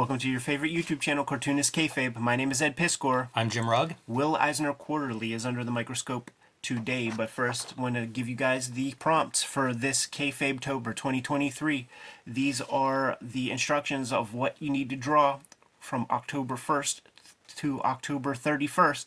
Welcome to your favorite YouTube channel, Cartoonist Kayfabe. My name is Ed Piskor. I'm Jim Rugg. Will Eisner Quarterly is under the microscope today, but first, I want to give you guys the prompts for this Kayfabe Tober 2023. These are the instructions of what you need to draw from October 1st to October 31st.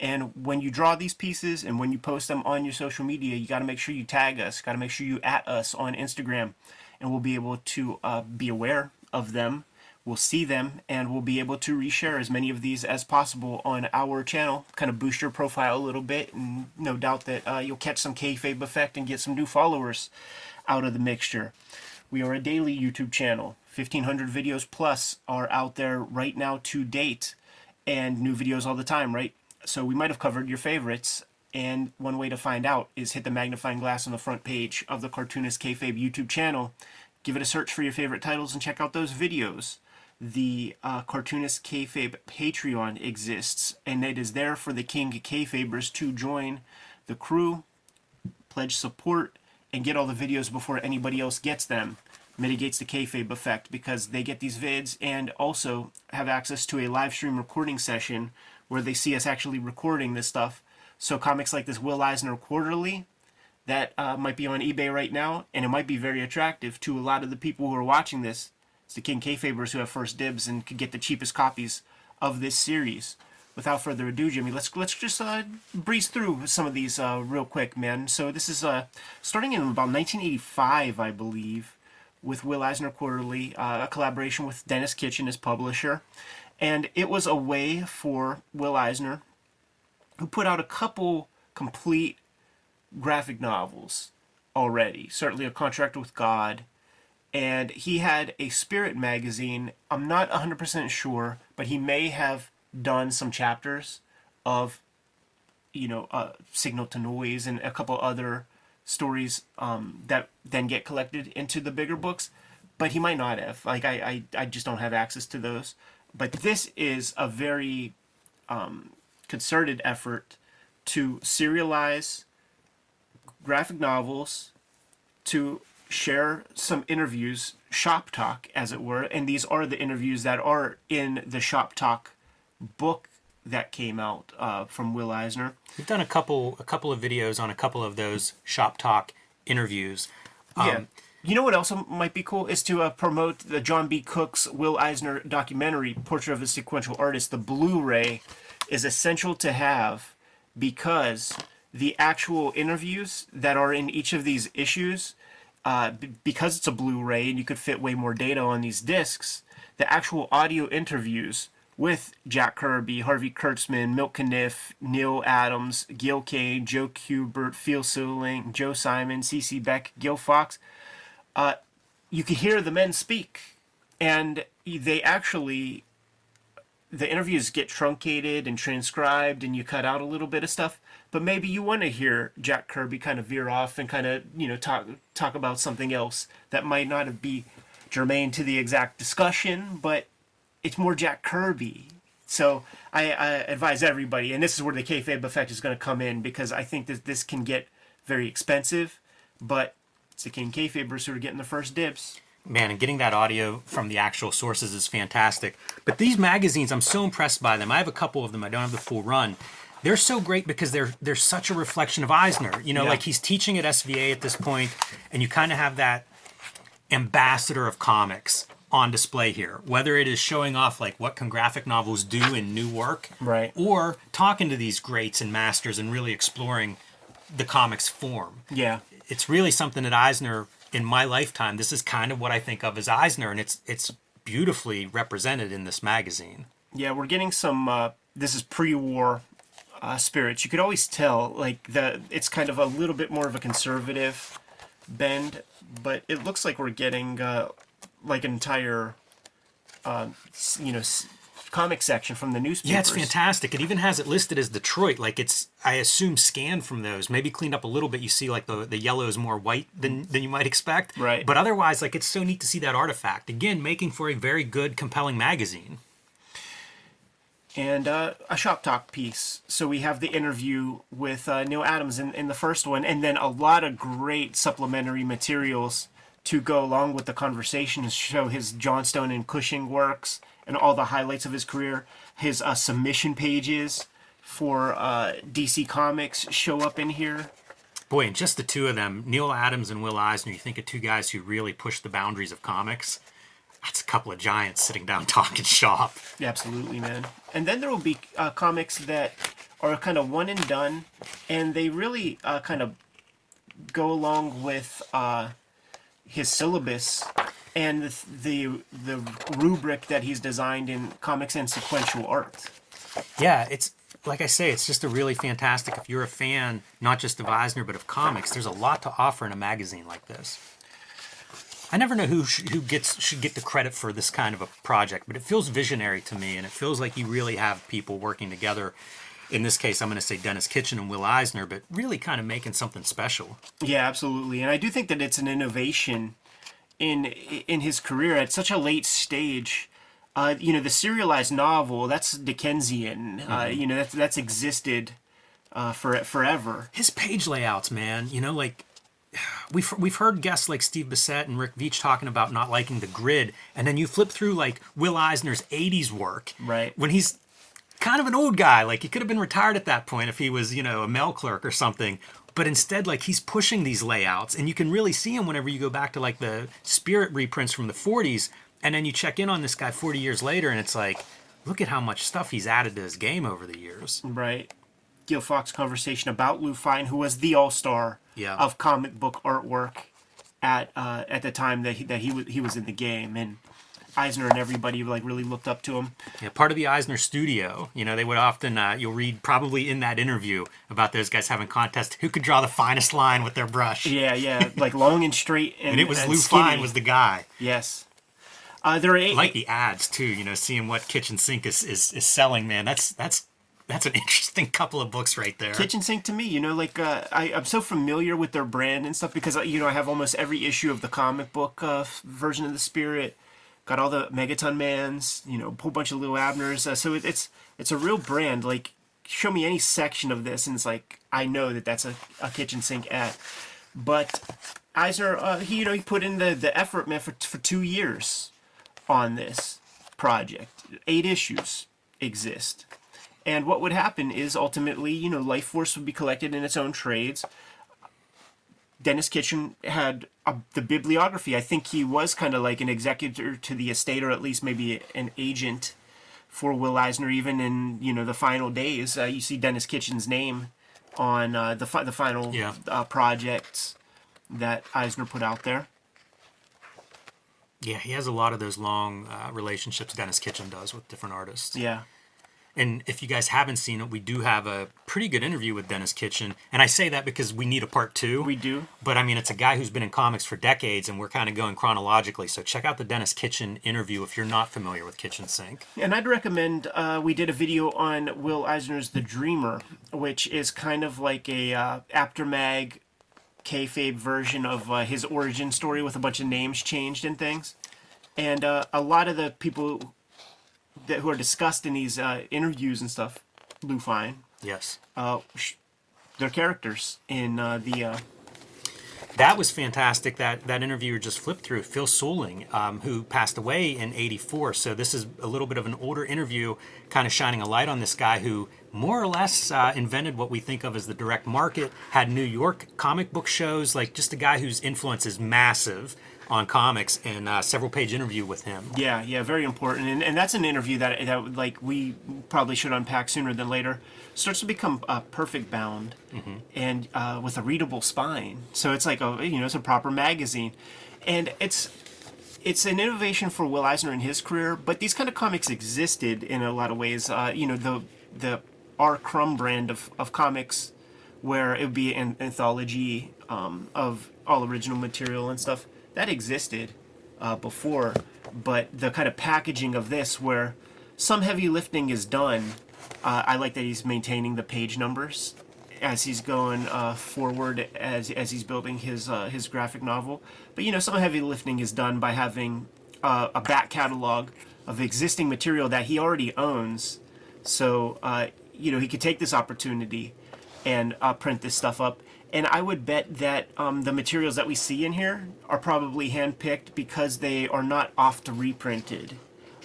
And when you draw these pieces and when you post them on your social media, you got to make sure you tag us, got to make sure you at us on Instagram, and we'll be able to uh, be aware of them. We'll see them and we'll be able to reshare as many of these as possible on our channel. Kind of boost your profile a little bit, and no doubt that uh, you'll catch some kayfabe effect and get some new followers out of the mixture. We are a daily YouTube channel. 1,500 videos plus are out there right now to date, and new videos all the time, right? So we might have covered your favorites, and one way to find out is hit the magnifying glass on the front page of the Cartoonist Kayfabe YouTube channel. Give it a search for your favorite titles and check out those videos. The uh, Cartoonist Kayfabe Patreon exists, and it is there for the King Kayfabers to join the crew, pledge support, and get all the videos before anybody else gets them. Mitigates the kayfabe effect because they get these vids and also have access to a live stream recording session where they see us actually recording this stuff. So comics like this Will Eisner Quarterly, that uh, might be on eBay right now, and it might be very attractive to a lot of the people who are watching this. It's the King Kayfabers who have first dibs and could get the cheapest copies of this series. Without further ado, Jimmy, let's let's just uh, breeze through some of these uh, real quick, man. So this is uh, starting in about 1985, I believe, with Will Eisner Quarterly, uh, a collaboration with Denis Kitchen as publisher, and it was a way for Will Eisner, who put out a couple complete graphic novels already. Certainly, A Contract with God, and he had a Spirit magazine. I'm not 100% sure, but he may have done some chapters of, you know, uh, Signal to Noise and a couple other stories um, that then get collected into the bigger books. But he might not have. Like I, I, I just don't have access to those. But this is a very um, concerted effort to serialize graphic novels, to share some interviews, shop talk, as it were. And these are the interviews that are in the shop talk book that came out uh, from Will Eisner. We've done a couple a couple of videos on a couple of those shop talk interviews. Um, yeah. You know what else might be cool is to uh, promote the Jon B. Cooke's Will Eisner documentary, Portrait of a Sequential Artist. The Blu-ray is essential to have because the actual interviews that are in each of these issues, uh, because it's a Blu-ray and you could fit way more data on these discs, the actual audio interviews with Jack Kirby, Harvey Kurtzman, Milt Caniff, Neal Adams, Gil Kane, Joe Kubert, Phil Seuling, Joe Simon, C.C. Beck, Gil Fox, uh, you could hear the men speak, and they actually the interviews get truncated and transcribed, and you cut out a little bit of stuff. But maybe you want to hear Jack Kirby kind of veer off and kind of you know talk talk about something else that might not have be germane to the exact discussion, but it's more Jack Kirby. So I, I advise everybody, and this is where the kayfabe effect is going to come in because I think that this can get very expensive, but it's the King Kayfabers who are getting the first dibs. Man, and getting that audio from the actual sources is fantastic. But these magazines, I'm so impressed by them. I have a couple of them. I don't have the full run. They're so great because they're they're such a reflection of Eisner. You know, Yeah. like he's teaching at SVA at this point, and you kind of have that ambassador of comics on display here. Whether it is showing off like what can graphic novels do in new work, Right. or talking to these greats and masters and really exploring the comics form Yeah. it's really something that Eisner in my lifetime this is kind of what I think of as Eisner and it's it's beautifully represented in this magazine. Yeah, we're getting some. Uh, this is pre-war uh, spirits. You could always tell, like the. It's kind of a little bit more of a conservative bend, but it looks like we're getting uh, like an entire, uh, you know, comic section from the newspapers. Yeah, it's fantastic. It even has it listed as Detroit like it's I assume scanned from those, maybe cleaned up a little bit. You see like the the yellow is more white than than you might expect. Right. But otherwise like it's so neat to see that artifact. Again, making for a very good compelling magazine. and uh, a shop talk piece. So we have the interview with uh, Neal Adams in, in the first one, and then a lot of great supplementary materials to go along with the conversation and show his Johnstone and Cushing works and all the highlights of his career. His uh, submission pages for uh, DC Comics show up in here. Boy, and just the two of them, Neal Adams and Will Eisner, you think of two guys who really push the boundaries of comics. That's a couple of giants sitting down talking shop. Absolutely, man. And then there will be uh, comics that are kind of one and done, and they really uh, kind of go along with uh, his syllabus and the, the the rubric that he's designed in comics and sequential art. Yeah, it's like I say, it's just a really fantastic. If you're a fan, not just of Eisner but of comics, there's a lot to offer in a magazine like this. I never know who sh- who gets should get the credit for this kind of a project, but it feels visionary to me, and it feels like you really have people working together. In this case, I'm going to say Denis Kitchen and Will Eisner, but really kind of making something special. Yeah, absolutely. And I do think that it's an innovation in in his career at such a late stage. Uh, you know, the serialized novel that's Dickensian. Uh, you know, that's that's existed uh, for forever. his page layouts, man. You know, like we've we've heard guests like Steve Bissette and Rick Veitch talking about not liking the grid, and then you flip through like Will Eisner's '80s work, Right. When he's kind of an old guy, like he could have been retired at that point if he was, you know, a mail clerk or something. But instead, like he's pushing these layouts, and you can really see him whenever you go back to like the Spirit reprints from the '40s, and then you check in on this guy 40 years later, and it's like, look at how much stuff he's added to his game over the years. Right. Gil Fox conversation about Lou Fine, who was the all star Yeah. of comic book artwork at uh, at the time that he, that he was he was in the game, and Eisner and everybody like really looked up to him. Yeah, part of the Eisner studio. You know, they would often uh, you'll read probably in that interview about those guys having contests who could draw the finest line with their brush. Yeah, yeah, like long and straight, and, and it was and Lou skinny. Fine was the guy. yes. Uh, there are eight, I like the ads too. You know, seeing what Kitchen Sink is, is is selling, man. That's that's that's an interesting couple of books right there. Kitchen Sink to me, you know, like uh, I, I'm so familiar with their brand and stuff because uh, you know I have almost every issue of the comic book uh, version of the Spirit. Got all the Megaton Mans, you know, a whole bunch of Li'l Abners. Uh, so it, it's it's a real brand. Like, show me any section of this, and it's like I know that that's a, a Kitchen Sink ad. But Eisner, uh, he you know he put in the the effort, man, for for two years on this project. Eight issues exist. And what would happen is ultimately, you know, Life Force would be collected in its own trades. Denis Kitchen had a, the bibliography. I think he was kind of like an executor to the estate, or at least maybe an agent for Will Eisner. Even in you know the final days, uh, you see Denis Kitchen's name on uh, the fi- the final Yeah. uh, projects that Eisner put out there. Yeah, he has a lot of those long uh, relationships Denis Kitchen does with different artists. Yeah, And if you guys haven't seen it, we do have a pretty good interview with Denis Kitchen. And I say that because we need a part two. we do. But I mean, it's a guy who's been in comics for decades, and we're kind of going chronologically. So check out the Denis Kitchen interview if you're not familiar with Kitchen Sink. And I'd recommend uh, we did a video on Will Eisner's The Dreamer, which is kind of like a uh, Aftermag kayfabe version of uh, his origin story with a bunch of names changed and things. And uh, a lot of the people that who are discussed in these uh, interviews and stuff, Lou Fine, Yes. uh, sh- they're characters in uh, the. Uh, That was fantastic. That that interviewer just flipped through Phil Seuling, um, who passed away in '84. So this is a little bit of an older interview, kind of shining a light on this guy who more or less uh, invented what we think of as the direct market. Had New York comic book shows, like just a guy whose influence is massive on comics. And uh, several page interview with him. Yeah, yeah, very important, and, and that's an interview that that like we probably should unpack sooner than later. Starts to become uh, perfect bound, and uh, with a readable spine. So it's like a you know it's a proper magazine, and it's it's an innovation for Will Eisner in his career. But these kind of comics existed in a lot of ways. Uh, you know the the R. Crumb brand of, of comics, where it would be an anthology um, of all original material and stuff that existed uh, before, but the kind of packaging of this, where some heavy lifting is done, uh, I like that he's maintaining the page numbers as he's going uh, forward as as he's building his uh, his graphic novel. But you know, some heavy lifting is done by having uh, a back catalog of existing material that he already owns. So uh, you know, he could take this opportunity and print this stuff up. And I would bet that um, the materials that we see in here are probably handpicked because they are not oft reprinted.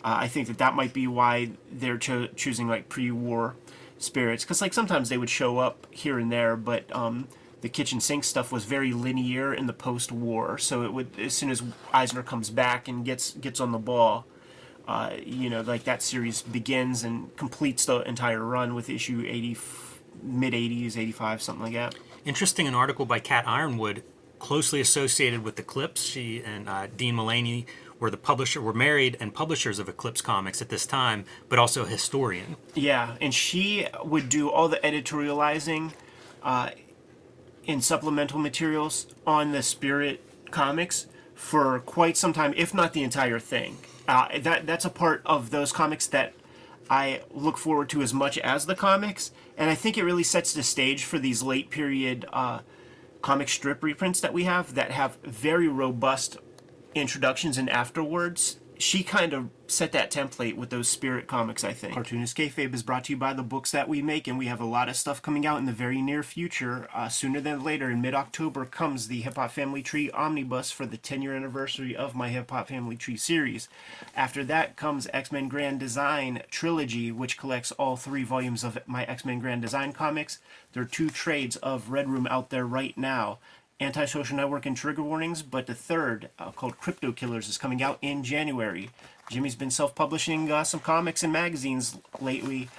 Uh, I think that that might be why they're cho- choosing like pre-war spirits because like sometimes they would show up here and there, but um, the kitchen sink stuff was very linear in the post-war. So it would as soon as Eisner comes back and gets gets on the ball, uh, you know, like that series begins and completes the entire run with issue 80, mid 80s, 85, something like that. Interesting, an article by Cat Yronwode, closely associated with Eclipse. She and uh, Dean Mullaney were the publisher, were married and publishers of Eclipse Comics at this time, but also a historian. Yeah, and she would do all the editorializing uh, in supplemental materials on the Spirit comics for quite some time, if not the entire thing. Uh, that that's a part of those comics that I look forward to as much as the comics, and I think it really sets the stage for these late period uh, comic strip reprints that we have that have very robust introductions and afterwards. She kind of set that template with those spirit comics, I think. Cartoonist Kayfabe is brought to you by the books that we make, and we have a lot of stuff coming out in the very near future. Uh, sooner than later, in mid October, comes the Hip Hop Family Tree Omnibus for the 10 year anniversary of my Hip Hop Family Tree series. After that comes X Men Grand Design Trilogy, which collects all three volumes of my X Men Grand Design comics. There are two trades of Red Room out there right now. Antisocial Network and Trigger Warnings, but the third, uh, called Crypto Killers, is coming out in January. Jimmy's been self publishing uh, some comics and magazines lately.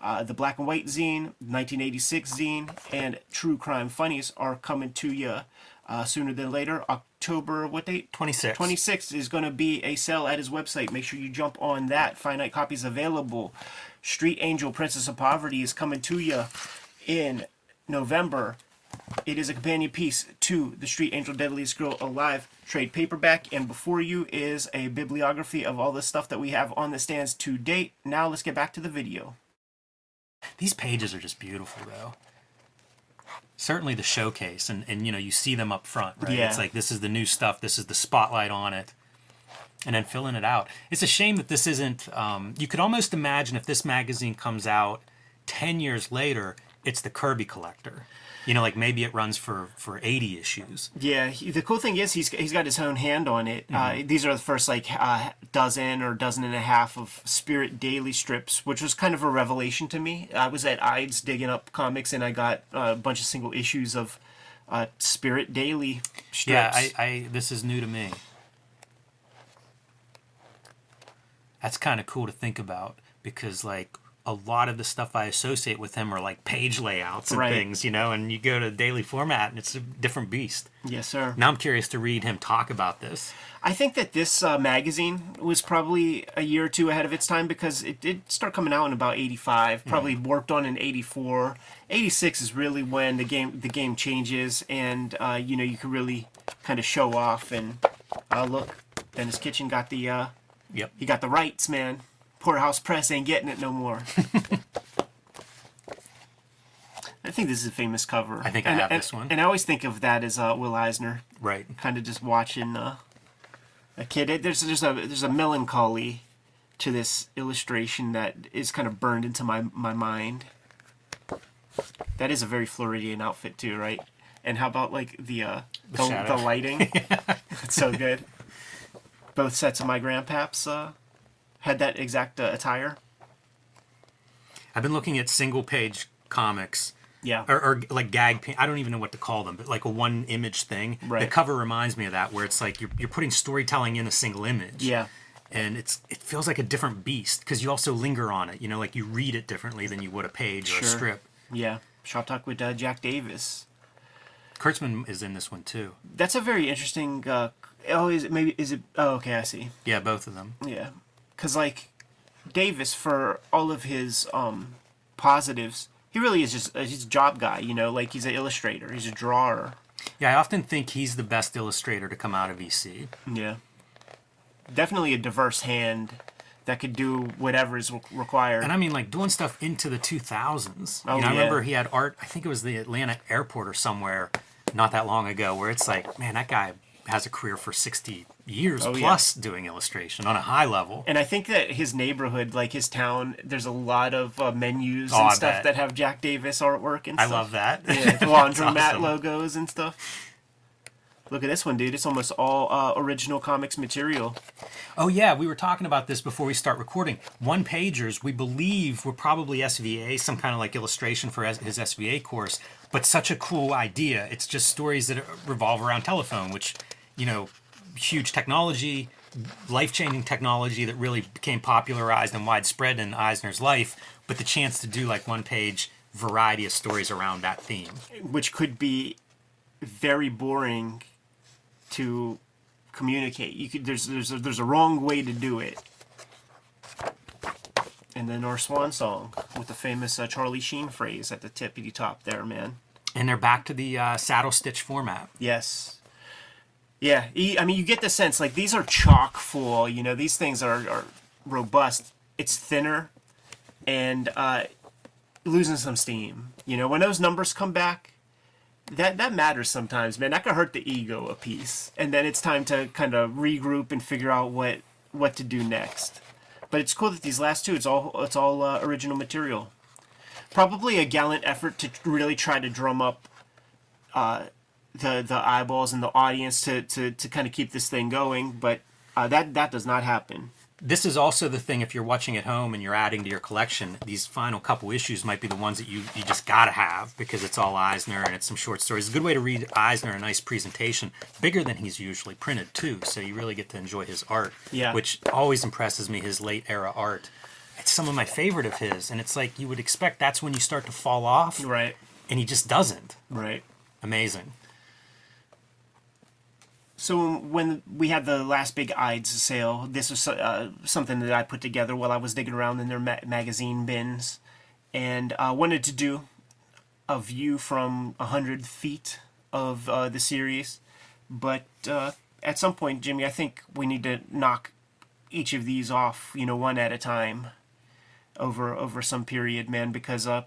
Uh, the Black and White Zine, 1986 Zine, and True Crime Funnies are coming to you uh, sooner than later. October, what date? 26. 26th is going to be a sale at his website. Make sure you jump on that. Finite copies available. Street Angel, Princess of Poverty is coming to you in November. It is a companion piece to the Street Angel Deadliest Girl Alive trade paperback. And before you is a bibliography of all the stuff that we have on the stands to date. Now let's get back to the video. These pages are just beautiful, though. Certainly the showcase, and, and you know, you see them up front, right? Yeah. It's like this is the new stuff, this is the spotlight on it, and then filling it out. It's a shame that this isn't. Um, you could almost imagine if this magazine comes out 10 years later, it's the Kirby collector. You know, like maybe it runs for, for 80 issues. Yeah, he, the cool thing is he's he's got his own hand on it. Uh, these are the first like uh, dozen or dozen and a half of Spirit Daily strips, which was kind of a revelation to me. I was at Eide's digging up comics, and I got uh, a bunch of single issues of uh, Spirit Daily strips. Yeah, I, I this is new to me. That's kind of cool to think about because like a lot of the stuff I associate with him are like page layouts and Right. things, you know, and you go to daily format and it's a different beast. yes, sir. Now I'm curious to read him talk about this. I think that this uh, magazine was probably a year or two ahead of its time because it did start coming out in about 85, probably worked on in 84. 86 is really when the game the game changes and uh, you know you can really kind of show off and uh, look Denis Kitchen got the uh, Yep. he got the rights man Poorhouse Press ain't getting it no more I think this is a famous cover I think I and, have and- this one. and I always think of that as uh, Will Eisner Right. kind of just watching uh, a kid. It- There's there's a there's a melancholy to this illustration that is kind of burned into my my mind. That is a very Floridian outfit too, right? And how about like the uh, the, the, shadow. lighting? it's so good. Both sets of my grandpaps uh, had that exact uh, attire. I've been looking at single page comics Yeah. or, or like gag paint. I don't even know what to call them, but like a one image thing. Right. The cover reminds me of that, where it's like you're, you're putting storytelling in a single image. yeah. and it's it feels like a different beast because you also linger on it. You know, like you read it differently than you would a page or a Sure. strip. Yeah. Shop talk with uh, Jack Davis. Kurtzman is in this one too. That's a very interesting. Uh, oh, is it maybe? Is it? Oh, okay. I see. Yeah, both of them. Yeah, because like Davis, for all of his um positives, he really is just he's a job guy. You know, like he's an illustrator, he's a drawer. Yeah, I often think he's the best illustrator to come out of EC. Yeah, definitely a diverse hand that could do whatever is required. And I mean, like doing stuff into the 2000s. Oh, you know, I remember he had art. I think it was the Atlanta airport or somewhere not that long ago, where it's like, man, that guy has a career for 60 years Oh, yeah. plus doing illustration on a high level. And I think that his neighborhood, like his town, there's a lot of uh, menus Oh, and I stuff bet. that have Jack Davis artwork and I stuff. love that. Yeah, laundromat awesome. logos and stuff. Look at this one, dude. It's almost all uh, original comics material. Oh yeah, we were talking about this before we start recording. One pagers, we believe, were probably SVA, some kind of like illustration for his SVA course. But such a cool idea. It's just stories that revolve around telephone, which, you know, huge technology, life changing technology that really became popularized and widespread in Eisner's life. But the chance to do like one page variety of stories around that theme. which could be very boring to communicate. You could there's there's a, there's a wrong way to do it. And then our swan song with the famous uh, Charlie Sheen phrase at the tippity top there, man. And they're back to the uh, saddle stitch format. Yes. Yeah, I mean, you get the sense like these are chock full. You know, these things are, are robust. It's thinner, and uh, losing some steam. You know, when those numbers come back, that that matters sometimes, man. That could hurt the ego a piece, and then it's time to kind of regroup and figure out what what to do next. But it's cool that these last two, it's all it's all uh, original material. Probably a gallant effort to really try to drum up the the eyeballs and the audience to to, to kind of keep this thing going, but uh, that that does not happen. this is also the thing if you're watching at home and you're adding to your collection these final couple issues might be the ones that you, you just gotta have because it's all eisner and it's some short stories it's a good way to read eisner a nice presentation bigger than he's usually printed too so you really get to enjoy his art Yeah. which always impresses me his late era art it's some of my favorite of his and it's like you would expect that's when you start to fall off Right. and he just doesn't Right. amazing So when we had the last big Eide's sale, this was uh, something that I put together while I was digging around in their ma- magazine bins, and uh, wanted to do a view from a hundred feet of uh, the series. But uh, at some point, Jimmy, I think we need to knock each of these off, you know, one at a time, over over some period, man, because uh,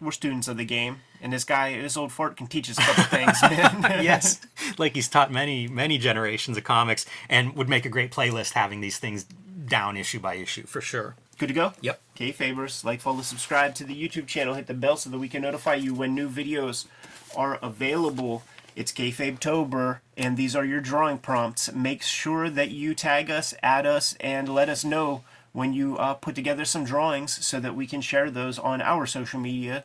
we're students of the game, and this guy, this old fort, can teach us a couple things, man. yes like he's taught many many generations of comics and would make a great playlist having these things down issue by issue for sure Good to go? Yep. Okay, favors, like, follow, subscribe to the YouTube channel, hit the bell so that we can notify you when new videos are available. It's Kayfabe Tober, and these are your drawing prompts. Make sure that you tag us, add us, and let us know when you uh, put together some drawings so that we can share those on our social media,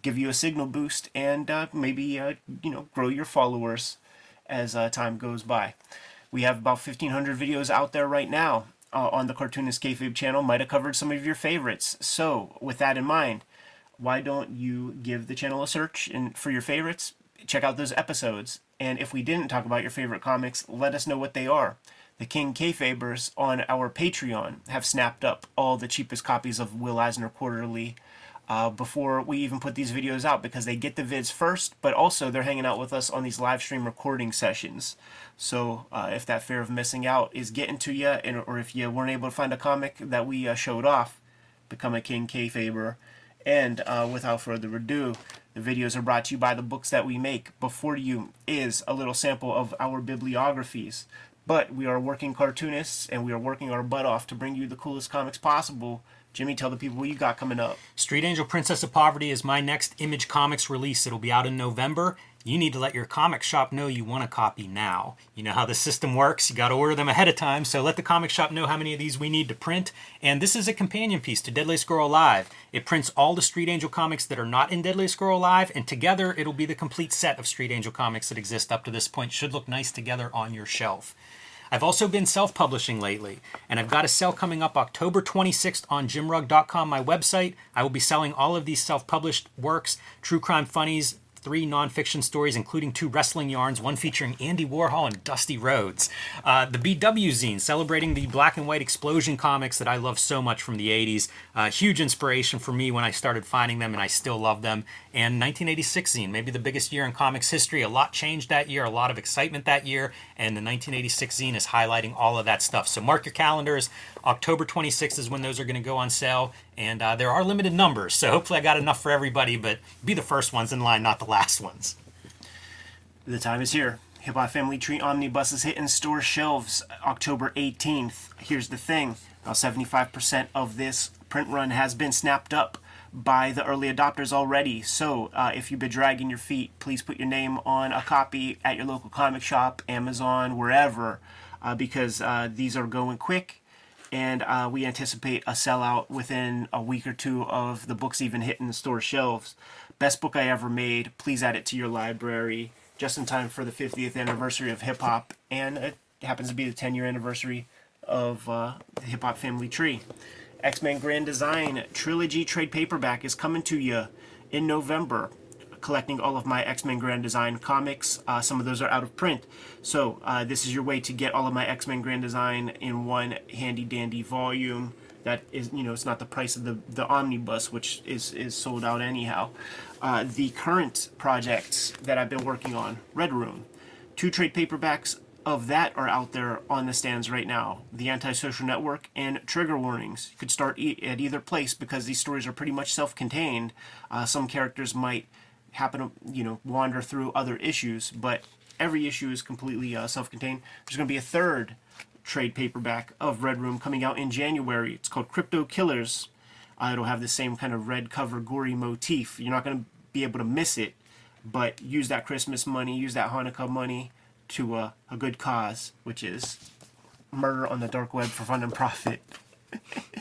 give you a signal boost, and uh, maybe uh, you know grow your followers as uh, time goes by. We have about 1,500 videos out there right now uh, on the Cartoonist Kayfabe channel. Might have covered some of your favorites. So, with that in mind, why don't you give the channel a search and for your favorites? Check out those episodes. And if we didn't talk about your favorite comics, let us know what they are. The King Kayfabers on our Patreon have snapped up all the cheapest copies of Will Eisner Quarterly uh, before we even put these videos out because they get the vids first, but also they're hanging out with us on these live stream recording sessions. So uh, if that fear of missing out is getting to you, and, or if you weren't able to find a comic that we uh, showed off, become a King Kayfaber. And uh, without further ado, the videos are brought to you by the books that we make. Before you is a little sample of our bibliographies. But we are working cartoonists and we are working our butt off to bring you the coolest comics possible. Jimmy, tell the people what you got coming up. Street Angel Princess of Poverty is my next Image Comics release. It'll be out in November. You need to let your comic shop know you want a copy now. You know how the system works. You got to order them ahead of time. So let the comic shop know how many of these we need to print. And this is a companion piece to Deadly Girl Alive. It prints all the Street Angel comics that are not in Deadly Girl Alive, and together it'll be the complete set of Street Angel comics that exist up to this point. Should look nice together on your shelf. I've also been self publishing lately, and I've got a sale coming up October 26th on jimrugg.com, my website. I will be selling all of these self published works, True Crime Funnies, three nonfiction stories, including two wrestling yarns, one featuring Andy Warhol and Dusty Rhodes. Uh, the BW zine, celebrating the black and white explosion comics that I love so much from the 80s. Uh, huge inspiration for me when I started finding them, and I still love them. And 1986 zine, maybe the biggest year in comics history. A lot changed that year, a lot of excitement that year, and the 1986 zine is highlighting all of that stuff. So mark your calendars. October 26th is when those are going to go on sale, and uh, there are limited numbers, so hopefully I got enough for everybody, but be the first ones in line, not the last ones. The time is here. Hip Hop Family Tree Omnibus is hitting store shelves October 18th. Here's the thing about 75% of this print run has been snapped up by the early adopters already. So uh, if you've been dragging your feet, please put your name on a copy at your local comic shop, Amazon, wherever, uh, because uh, these are going quick. And uh, we anticipate a sellout within a week or two of the books even hitting the store shelves. Best book I ever made. Please add it to your library just in time for the 50th anniversary of hip hop, and it happens to be the 10 year anniversary of uh, the Hip Hop Family Tree. X Men Grand Design Trilogy trade paperback is coming to you in November. Collecting all of my X Men Grand Design comics. Uh, some of those are out of print. So, uh, this is your way to get all of my X Men Grand Design in one handy dandy volume. That is, you know, it's not the price of the, the omnibus, which is, is sold out anyhow. Uh, the current projects that I've been working on Red Room, two trade paperbacks of that are out there on the stands right now the antisocial network and trigger warnings you could start e- at either place because these stories are pretty much self-contained uh, some characters might happen to you know wander through other issues but every issue is completely uh, self-contained. There's going to be a third trade paperback of red room coming out in january. It's called crypto killers. Uh, it'll have the same kind of red cover gory motif. You're not going to be able to miss it but use that christmas money use that hanukkah money to a, a good cause, which is murder on the dark web for fun and profit.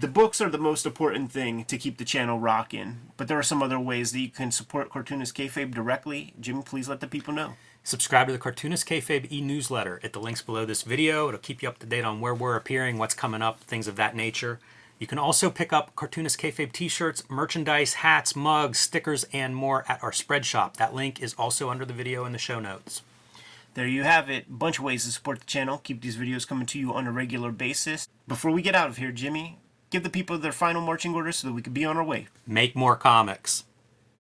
the books are the most important thing to keep the channel rocking, but there are some other ways that you can support Cartoonist Kayfabe directly. Jim, please let the people know. Subscribe to the Cartoonist Kayfabe e-newsletter at the links below this video. It'll keep you up to date on where we're appearing, what's coming up, things of that nature. You can also pick up Cartoonist Kayfabe t-shirts, merchandise, hats, mugs, stickers, and more at our spread shop. That link is also under the video in the show notes. There you have it. A bunch of ways to support the channel. Keep these videos coming to you on a regular basis. Before we get out of here, Jimmy, give the people their final marching orders so that we can be on our way. Make more comics.